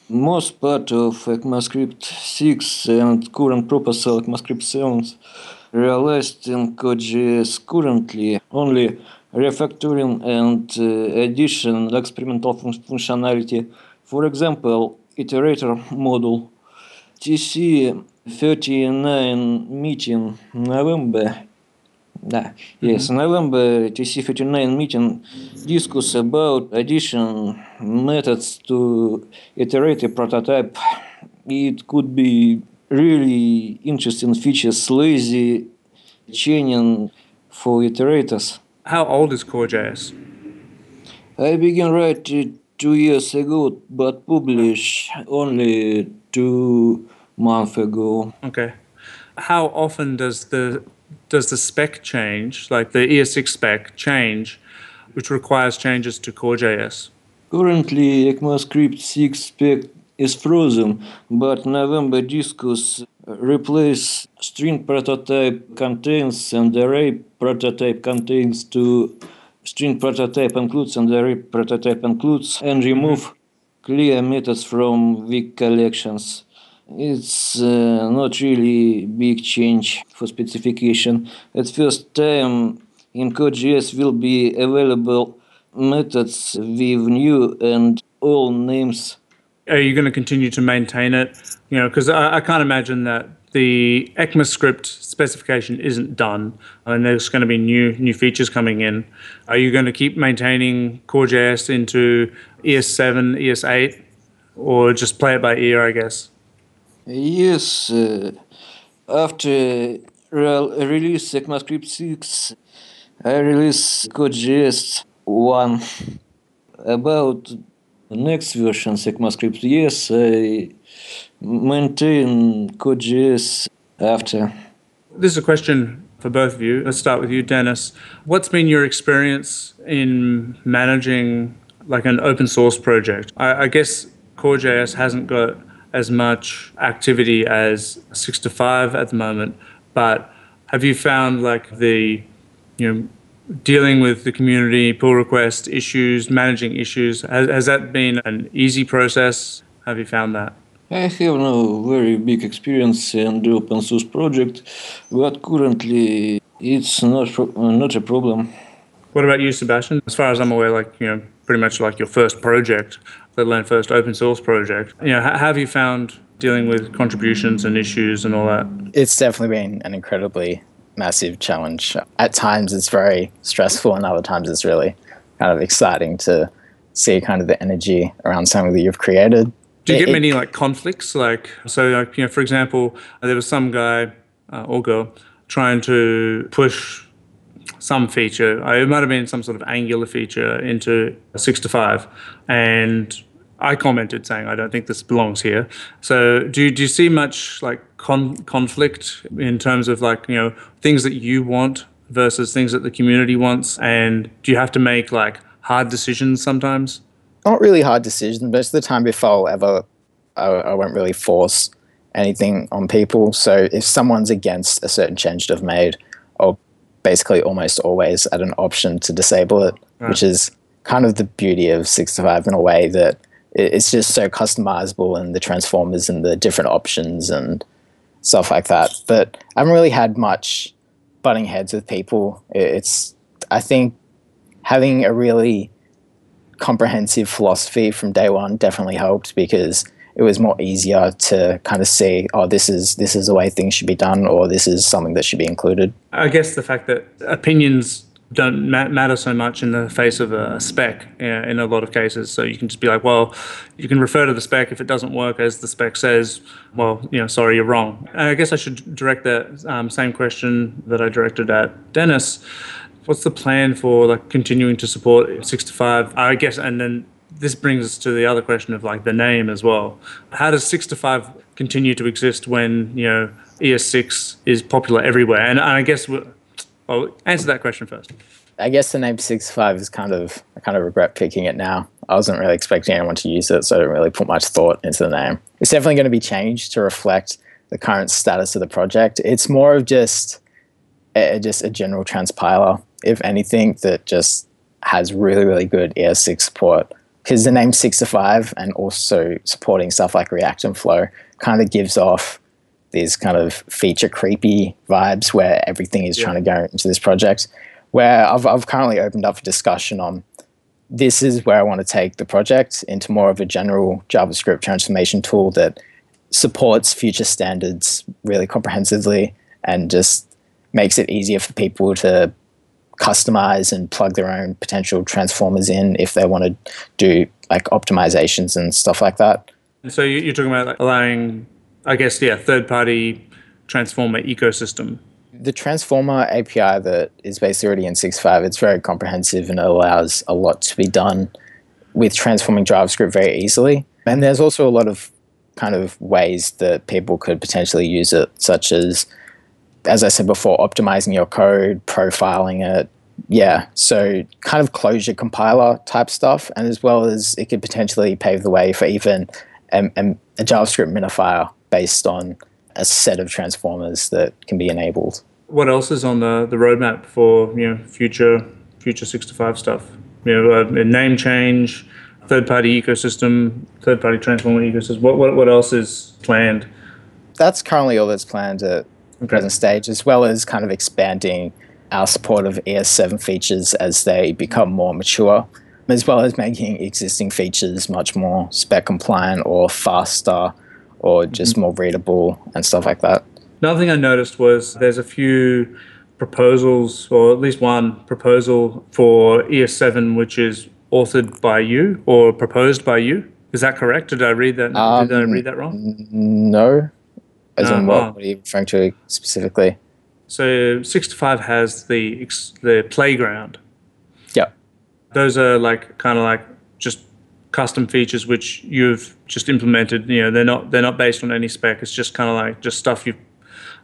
Most part of ECMAScript 6 and current proposal ECMAScript 7 realized in Core.js currently only refactoring and uh, addition experimental fun functionality. For example, iterator module TC 39 meeting November. Yes. November TC39 meeting discuss about addition methods to iterator prototype. It could be really interesting features, lazy chaining for iterators. How old is Core.js? I began writing two years ago, but published only two months ago. Okay. How often does the does the spec change, like the ES6 spec change, which requires changes to Core.js? Currently, ECMAScript 6 spec is frozen, but November discus replace string prototype contains and array prototype contains to string prototype includes and array prototype includes and remove mm-hmm. clear methods from weak collections. It's uh, not really big change for specification. At first time in Core.js will be available methods with new and all names are you going to continue to maintain it? You know, because I, I, can't imagine that the ECMAScript specification isn't done, and there's going to be new new features coming in. Are you going to keep maintaining Core.js into ES7, ES8, or just play it by ear? I guess. Yes. Uh, after re- release ECMAScript 6, I release Core.js 1 about the next version ECMAScript, yes, I maintain Core.js after. This is a question for both of you. Let's start with you, Dennis. What's been your experience in managing like an open source project? I, I guess CoreJS hasn't got as much activity as 6 to 5 at the moment, but have you found like the you know dealing with the community pull request issues, managing issues, has, has that been an easy process? Have you found that? I have no very big experience in the open source project, but currently it's not not a problem. What about you, Sebastian? As far as I'm aware, like you know, pretty much like your first project, let alone first open source project. You know, how have you found dealing with contributions and issues and all that? It's definitely been an incredibly massive challenge. At times, it's very stressful, and other times, it's really kind of exciting to see kind of the energy around something that you've created do you get many like conflicts? Like, so, like, you know, for example, there was some guy uh, or girl trying to push some feature. Uh, it might have been some sort of Angular feature into six to five, and I commented saying I don't think this belongs here. So, do you, do you see much like con- conflict in terms of like you know things that you want versus things that the community wants, and do you have to make like hard decisions sometimes? not really hard decisions. Most of the time, if I'll ever, I, I won't really force anything on people. So if someone's against a certain change that I've made, I'll basically almost always add an option to disable it, right. which is kind of the beauty of 65 in a way that it's just so customizable and the transformers and the different options and stuff like that. But I haven't really had much butting heads with people. It's, I think, having a really comprehensive philosophy from day one definitely helped because it was more easier to kind of see, oh, this is this is the way things should be done, or this is something that should be included. I guess the fact that opinions don't matter so much in the face of a spec in a lot of cases. So you can just be like, well, you can refer to the spec if it doesn't work as the spec says. Well, you know, sorry, you're wrong. And I guess I should direct that um, same question that I directed at Dennis. What's the plan for like continuing to support 65? I guess, and then this brings us to the other question of like the name as well. How does 65 continue to exist when you know ES6 is popular everywhere? And, and I guess, we'll, well, answer that question first. I guess the name 65 is kind of, I kind of regret picking it now. I wasn't really expecting anyone to use it, so I didn't really put much thought into the name. It's definitely going to be changed to reflect the current status of the project. It's more of just a, just a general transpiler if anything, that just has really, really good ES6 support. Because the name 6 to 5 and also supporting stuff like React and Flow kind of gives off these kind of feature creepy vibes where everything is yeah. trying to go into this project. Where I've, I've currently opened up a discussion on this is where I want to take the project into more of a general JavaScript transformation tool that supports future standards really comprehensively and just makes it easier for people to customize and plug their own potential transformers in if they want to do like optimizations and stuff like that. So you're talking about allowing, I guess, yeah, third-party transformer ecosystem. The transformer API that is based already in 6.5, it's very comprehensive and it allows a lot to be done with transforming JavaScript very easily. And there's also a lot of kind of ways that people could potentially use it, such as as I said before, optimizing your code, profiling it. Yeah, so kind of closure compiler type stuff, and as well as it could potentially pave the way for even a, a JavaScript minifier based on a set of transformers that can be enabled. What else is on the, the roadmap for you know future future six to five stuff? You know, a, a name change, third party ecosystem, third party transformer ecosystem. What, what what else is planned? That's currently all that's planned at okay. present stage, as well as kind of expanding our support of ES7 features as they become more mature, as well as making existing features much more spec compliant or faster or just mm-hmm. more readable and stuff like that. Another thing I noticed was there's a few proposals, or at least one proposal for ES7, which is authored by you or proposed by you. Is that correct? Did I read that? Um, did I read that wrong? No, as in what, what are you referring to specifically? So six to five has the the playground. Yeah. Those are like kind of like custom features which you've just implemented. You know, they're not they're not based on any spec. It's just kind of like just stuff you've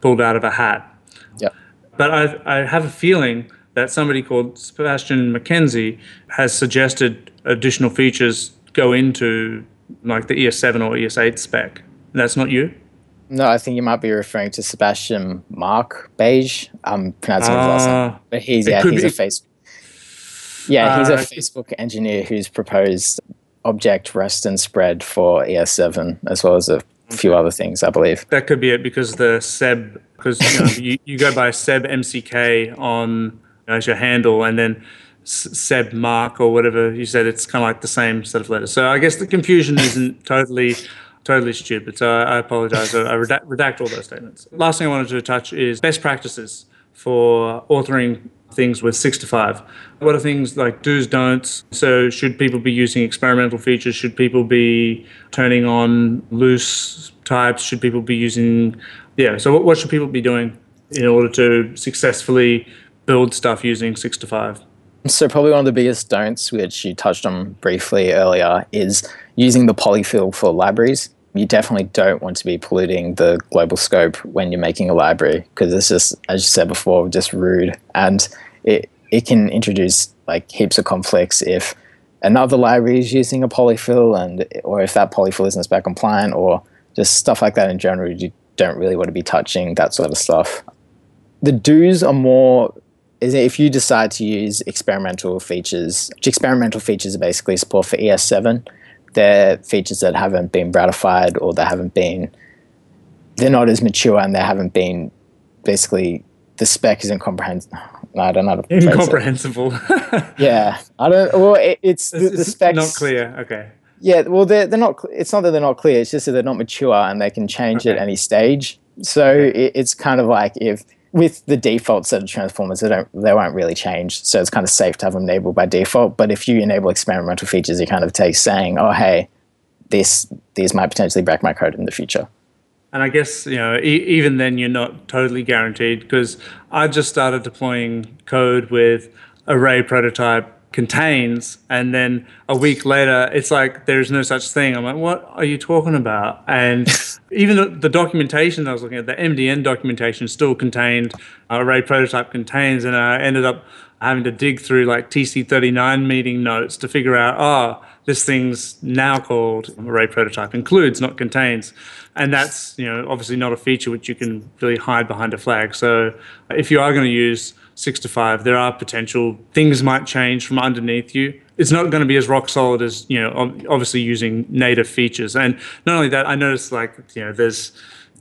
pulled out of a hat. Yeah. But I, I have a feeling that somebody called Sebastian McKenzie has suggested additional features go into like the ES7 or ES8 spec. That's not you? No, I think you might be referring to Sebastian Markbåge. I'm pronouncing his last name, Ah, but he's yeah, he's be- a face. Yeah, he's Ah, a. Facebook engineer who's proposed object rest and spread for ES7 as well as a few other things, I believe. that could be it because the Seb, because you, know, you, you go by Seb MCK on as your handle and then Seb Mark or whatever you said, it's kind of like the same set of letters. So I guess the confusion isn't totally. Totally stupid. So I I apologize. I I redact, redact all those statements. Last thing I wanted to touch is best practices for authoring things with 6 to 5. What are things like do's, don'ts? So, should people be using experimental features? Should people be turning on loose types? Should people be using, yeah, so what, what should people be doing in order to successfully build stuff using 6 to 5? So probably one of the biggest don'ts, which you touched on briefly earlier, is using the polyfill for libraries. You definitely don't want to be polluting the global scope when you're making a library because it's just, as you said before, just rude, and it it can introduce like heaps of conflicts if another library is using a polyfill and or if that polyfill isn't spec compliant or just stuff like that in general. You don't really want to be touching that sort of stuff. The do's are more is if you decide to use experimental features, which experimental features are basically support for ES7, they're features that haven't been ratified or they haven't been, they're not as mature and they haven't been, basically, the spec isn't comprehensive. I don't know how to phrase it. Incomprehensible. Yeah, I don't. Well, it, it's the, the It's specs. not clear. Okay. Yeah, well, they're they're not. It's not that they're not clear. It's just that they're not mature and they can change at any stage. So it, it's kind of like if with the default set of transformers, they don't they won't really change. So it's kind of safe to have them enabled by default. But if you enable experimental features, you kind of take saying, oh hey, this these might potentially break my code in the future. And I guess you know, e- even then, you're not totally guaranteed because I just started deploying code with array prototype contains, and then a week later, it's like there's no such thing. I'm like, what are you talking about? And even the, the documentation I was looking at, the MDN documentation still contained uh, array prototype contains, and I ended up having to dig through like TC39 meeting notes to figure out, oh, this thing's now called array prototype includes, not contains. And that's, you know, obviously not a feature which you can really hide behind a flag. So if you are going to use six to five, there are potential things might change from underneath you. It's not going to be as rock solid as, you know, obviously using native features. And not only that, I noticed like, you know, there's,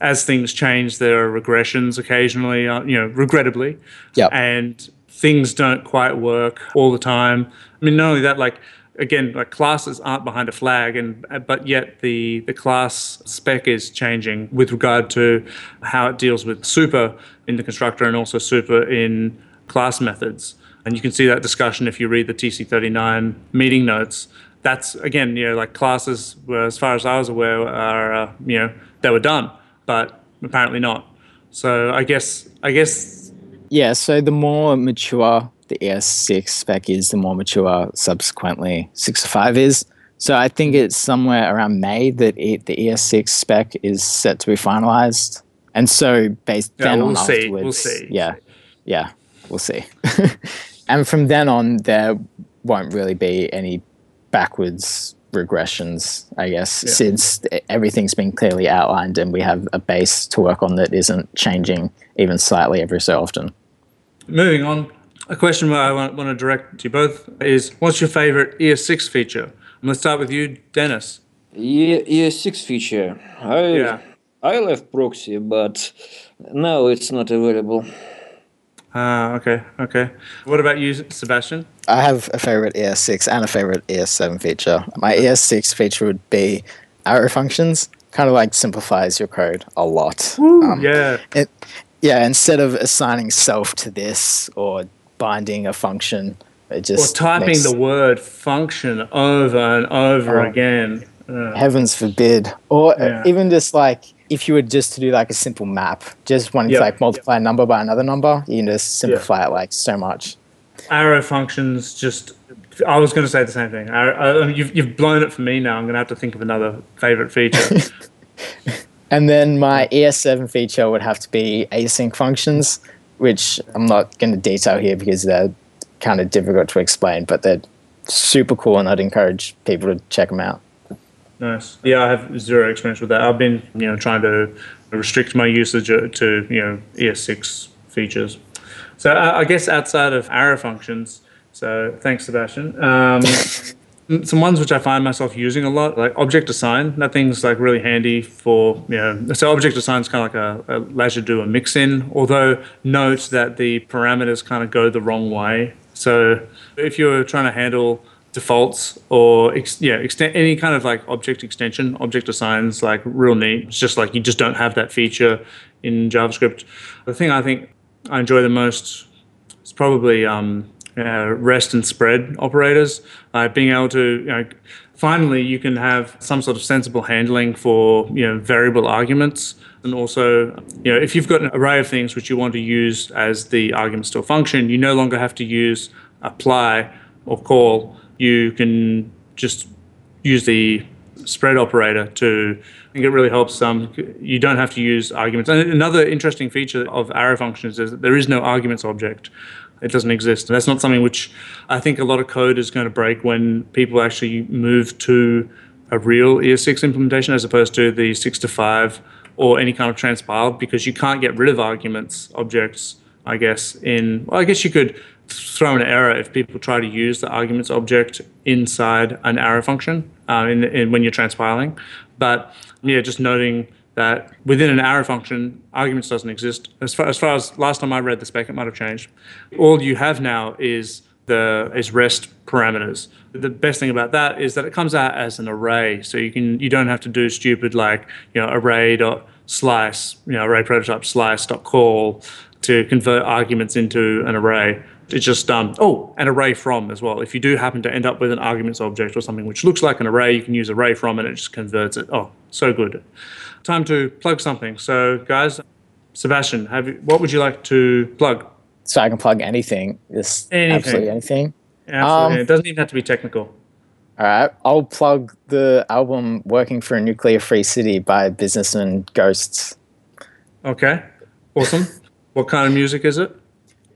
as things change, there are regressions occasionally, uh, you know, regrettably. Yep. And things don't quite work all the time. I mean, not only that, like again, like classes aren't behind a flag, and but yet the the class spec is changing with regard to how it deals with super in the constructor and also super in class methods. And you can see that discussion if you read the TC39 meeting notes. That's again, you know, like classes were, as far as I was aware, are uh, you know they were done, but apparently not. So I guess I guess Yeah, so the more mature the ES6 spec is, the more mature subsequently 6 5 is. So I think it's somewhere around May that it, the ES6 spec is set to be finalized. And so based Yeah, then we'll on see, we'll see. yeah, yeah, we'll see. and from then on, there won't really be any backwards regressions, I guess, since everything's been clearly outlined and we have a base to work on that isn't changing even slightly every so often. Moving on, a question I want, want to direct to you both is what's your favorite ES6 feature? I'm going to start with you, Dennis. E- ES6 feature. I Yeah. I left proxy, but now it's not available. Ah, okay, okay. What about you, Sebastian? I have a favorite ES6 and a favorite ES7 feature. My ES6 feature would be arrow functions. Kind of like simplifies your code a lot. Um, yeah, it, yeah, instead of assigning self to this or binding a function, it or typing makes- the word function over and over Oh. again. Uh, heavens forbid or uh, Yeah. even just like if you were just to do like a simple map just wanting Yeah. to like multiply a number by another number you can just simplify it like so much arrow functions just. I was going to say the same thing. Arrow, uh, you've, you've blown it for me now. I'm going to have to think of another favorite feature. and then my es7 feature would have to be async functions which I'm not going to detail here because they're kind of difficult to explain, but they're super cool, and I'd encourage people to check them out. Nice. Yeah, I have zero experience with that. I've been, you know, trying to restrict my usage to, you know, ES6 features. So I guess outside of arrow functions, so thanks, Sebastian. Um, some ones which I find myself using a lot, like object assign. That thing's like really handy for you know. So object assign is kind of like a, you to do a mix in. Although note that the parameters kind of go the wrong way. So if you're trying to handle defaults or ex- yeah, extend any kind of like object extension, object assigns like real neat. It's just like you just don't have that feature in JavaScript. The thing I think I enjoy the most is probably um, uh, rest and spread operators, uh, being able to, you know, finally you can have some sort of sensible handling for, you know, variable arguments. And also, you know, if you've got an array of things which you want to use as the arguments to a function, you no longer have to use apply or call. You can just use the spread operator to I think it really helps um, you don't have to use arguments. And another interesting feature of arrow functions is that there is no arguments object. It doesn't exist. And that's not something which I think a lot of code is going to break when people actually move to a real ES6 implementation as opposed to the 6 to 5 or any kind of transpiled because you can't get rid of arguments objects, I guess, in, well, I guess you could throw an error if people try to use the arguments object inside an arrow function uh, in, in, when you're transpiling. But yeah, just noting that within an arrow function, arguments doesn't exist. As far, as far as last time I read the spec, it might have changed. All you have now is the is rest parameters. The best thing about that is that it comes out as an array, so you can you don't have to do stupid like you know array dot slice, you know array prototype slice dot call to convert arguments into an array. It's just um oh an array from as well. If you do happen to end up with an arguments object or something which looks like an array, you can use array from and it just converts it. Oh, so good time to plug something. So, guys, Sebastian, have you, what would you like to plug? So I can plug anything. Just anything. absolutely anything. Absolutely. Um, it doesn't even have to be technical. All right, I'll plug the album "Working for a Nuclear Free City" by Businessmen Ghosts. Okay, awesome. what kind of music is it?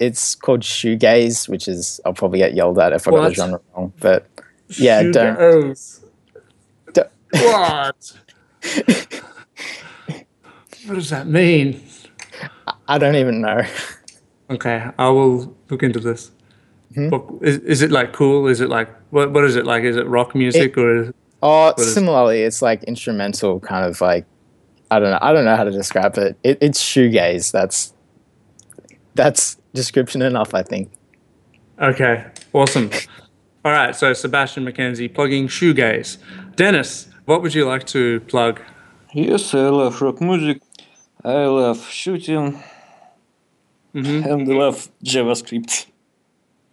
It's called shoegaze, which is I'll probably get yelled at if I got the genre wrong. But yeah, shoegaze. don't. What? What does that mean? I don't even know. Okay, I will look into this. Mm-hmm. Is, is it like cool? Is it like what? What is it like? Is it rock music it, or? Oh, similarly, it's like instrumental, kind of like I don't know. I don't know how to describe it. it it's shoegaze. That's that's description enough, I think. Okay, awesome. All right, so Sebastian McKenzie plugging shoegaze. Dennis, what would you like to plug? Yes, I love rock music. I love shooting mm-hmm. and love JavaScript.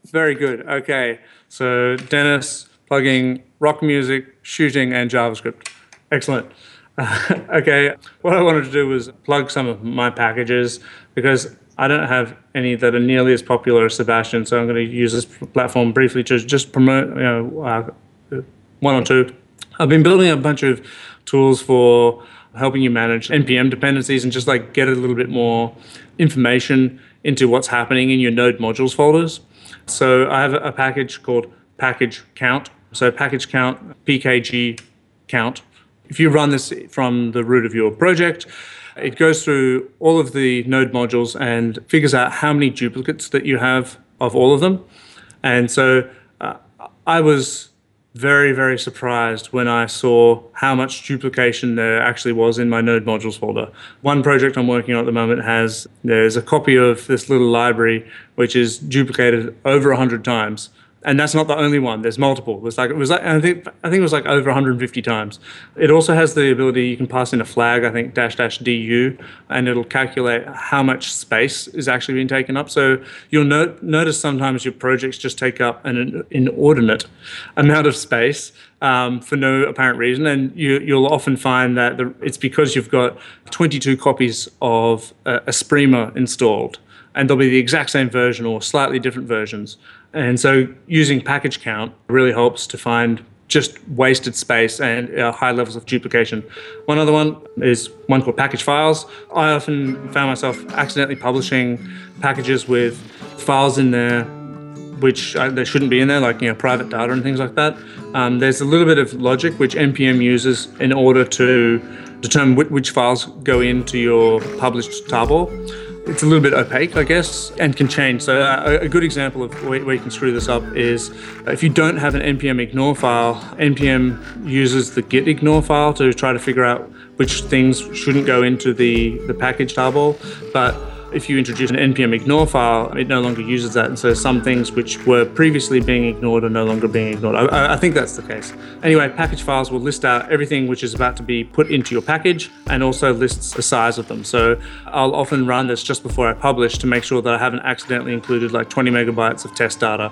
Very good. Okay. So, Dennis plugging rock music, shooting, and JavaScript. Excellent. Uh, okay. What I wanted to do was plug some of my packages because I don't have any that are nearly as popular as Sebastian. So, I'm going to use this platform briefly to just promote you know, uh, one or two. I've been building a bunch of tools for helping you manage npm dependencies and just like get a little bit more information into what's happening in your node modules folders. So I have a package called package count. So package count, pkg count. If you run this from the root of your project, it goes through all of the node modules and figures out how many duplicates that you have of all of them. And so uh, I was very, very surprised when I saw how much duplication there actually was in my node modules folder. One project I'm working on at the moment has, there's a copy of this little library which is duplicated over 100 times and that's not the only one. There's multiple. It was like it was like I think I think it was like over 150 times. It also has the ability you can pass in a flag. I think dash dash du, and it'll calculate how much space is actually being taken up. So you'll note, notice sometimes your projects just take up an inordinate amount of space um, for no apparent reason, and you, will often find that the, it's because you've got 22 copies of uh, Esprima installed and they'll be the exact same version or slightly different versions. And so using package count really helps to find just wasted space and uh, high levels of duplication. One other one is one called package files. I often found myself accidentally publishing packages with files in there which uh, they shouldn't be in there, like you know private data and things like that. Um, there's a little bit of logic which npm uses in order to determine which, which files go into your published tarball. It's a little bit opaque, I guess, and can change. So uh, a good example of where, where you can screw this up is if you don't have an npm ignore file, npm uses the git ignore file to try to figure out which things shouldn't go into the, the package tarball. But if you introduce an npm ignore file, it no longer uses that. And so some things which were previously being ignored are no longer being ignored. I, I, think that's the case. Anyway, package files will list out everything which is about to be put into your package and also lists the size of them. So I'll often run this just before I publish to make sure that I haven't accidentally included like 20 megabytes of test data.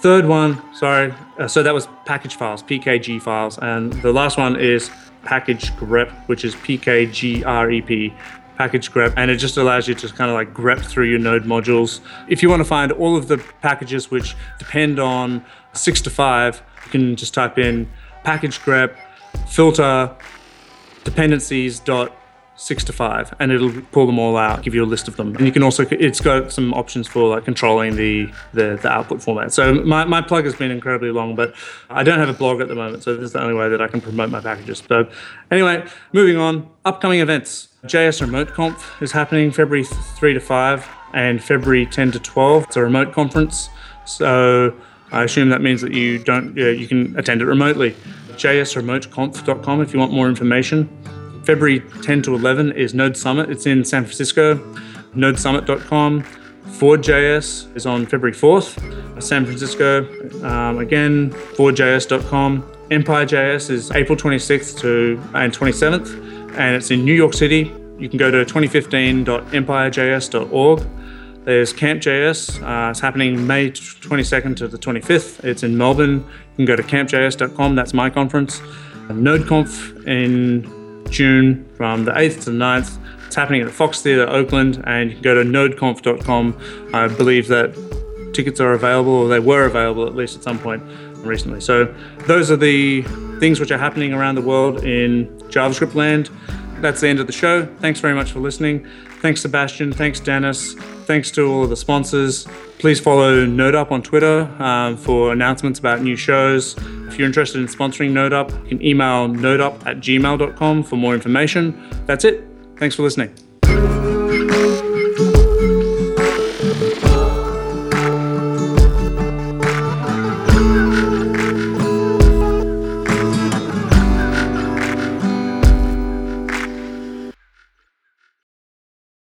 Third one, sorry, uh, so that was package files, PKG files. And the last one is package grep, which is PKGREP package grep, and it just allows you to kind of like grep through your node modules. If you want to find all of the packages which depend on six to five, you can just type in package grep filter dependencies dot six to five, and it'll pull them all out, give you a list of them. And you can also, it's got some options for like controlling the, the, the output format. So my, my plug has been incredibly long, but I don't have a blog at the moment, so this is the only way that I can promote my packages. So anyway, moving on, upcoming events. JS Remote Conf is happening February 3 to 5 and February 10 to 12. It's a remote conference, so I assume that means that you don't, you can attend it remotely. JSRemoteConf.com if you want more information. February 10 to 11 is Node Summit. It's in San Francisco. NodeSummit.com. ForwardJS is on February 4th, San Francisco. Um, again, ForwardJS.com. Empire.js is April 26th to and 27th, and it's in New York City. You can go to 2015.empirejs.org. There's Camp.js. Uh, it's happening May 22nd to the 25th. It's in Melbourne. You can go to campjs.com. That's my conference. NodeConf in June from the 8th to the 9th. It's happening at the Fox Theatre, Oakland, and you can go to nodeconf.com. I believe that tickets are available, or they were available at least at some point recently. So, those are the things which are happening around the world in JavaScript land. That's the end of the show. Thanks very much for listening. Thanks, Sebastian. Thanks, Dennis. Thanks to all of the sponsors. Please follow NodeUp on Twitter um, for announcements about new shows. If you're interested in sponsoring NodeUp, you can email nodeup at gmail.com for more information. That's it. Thanks for listening.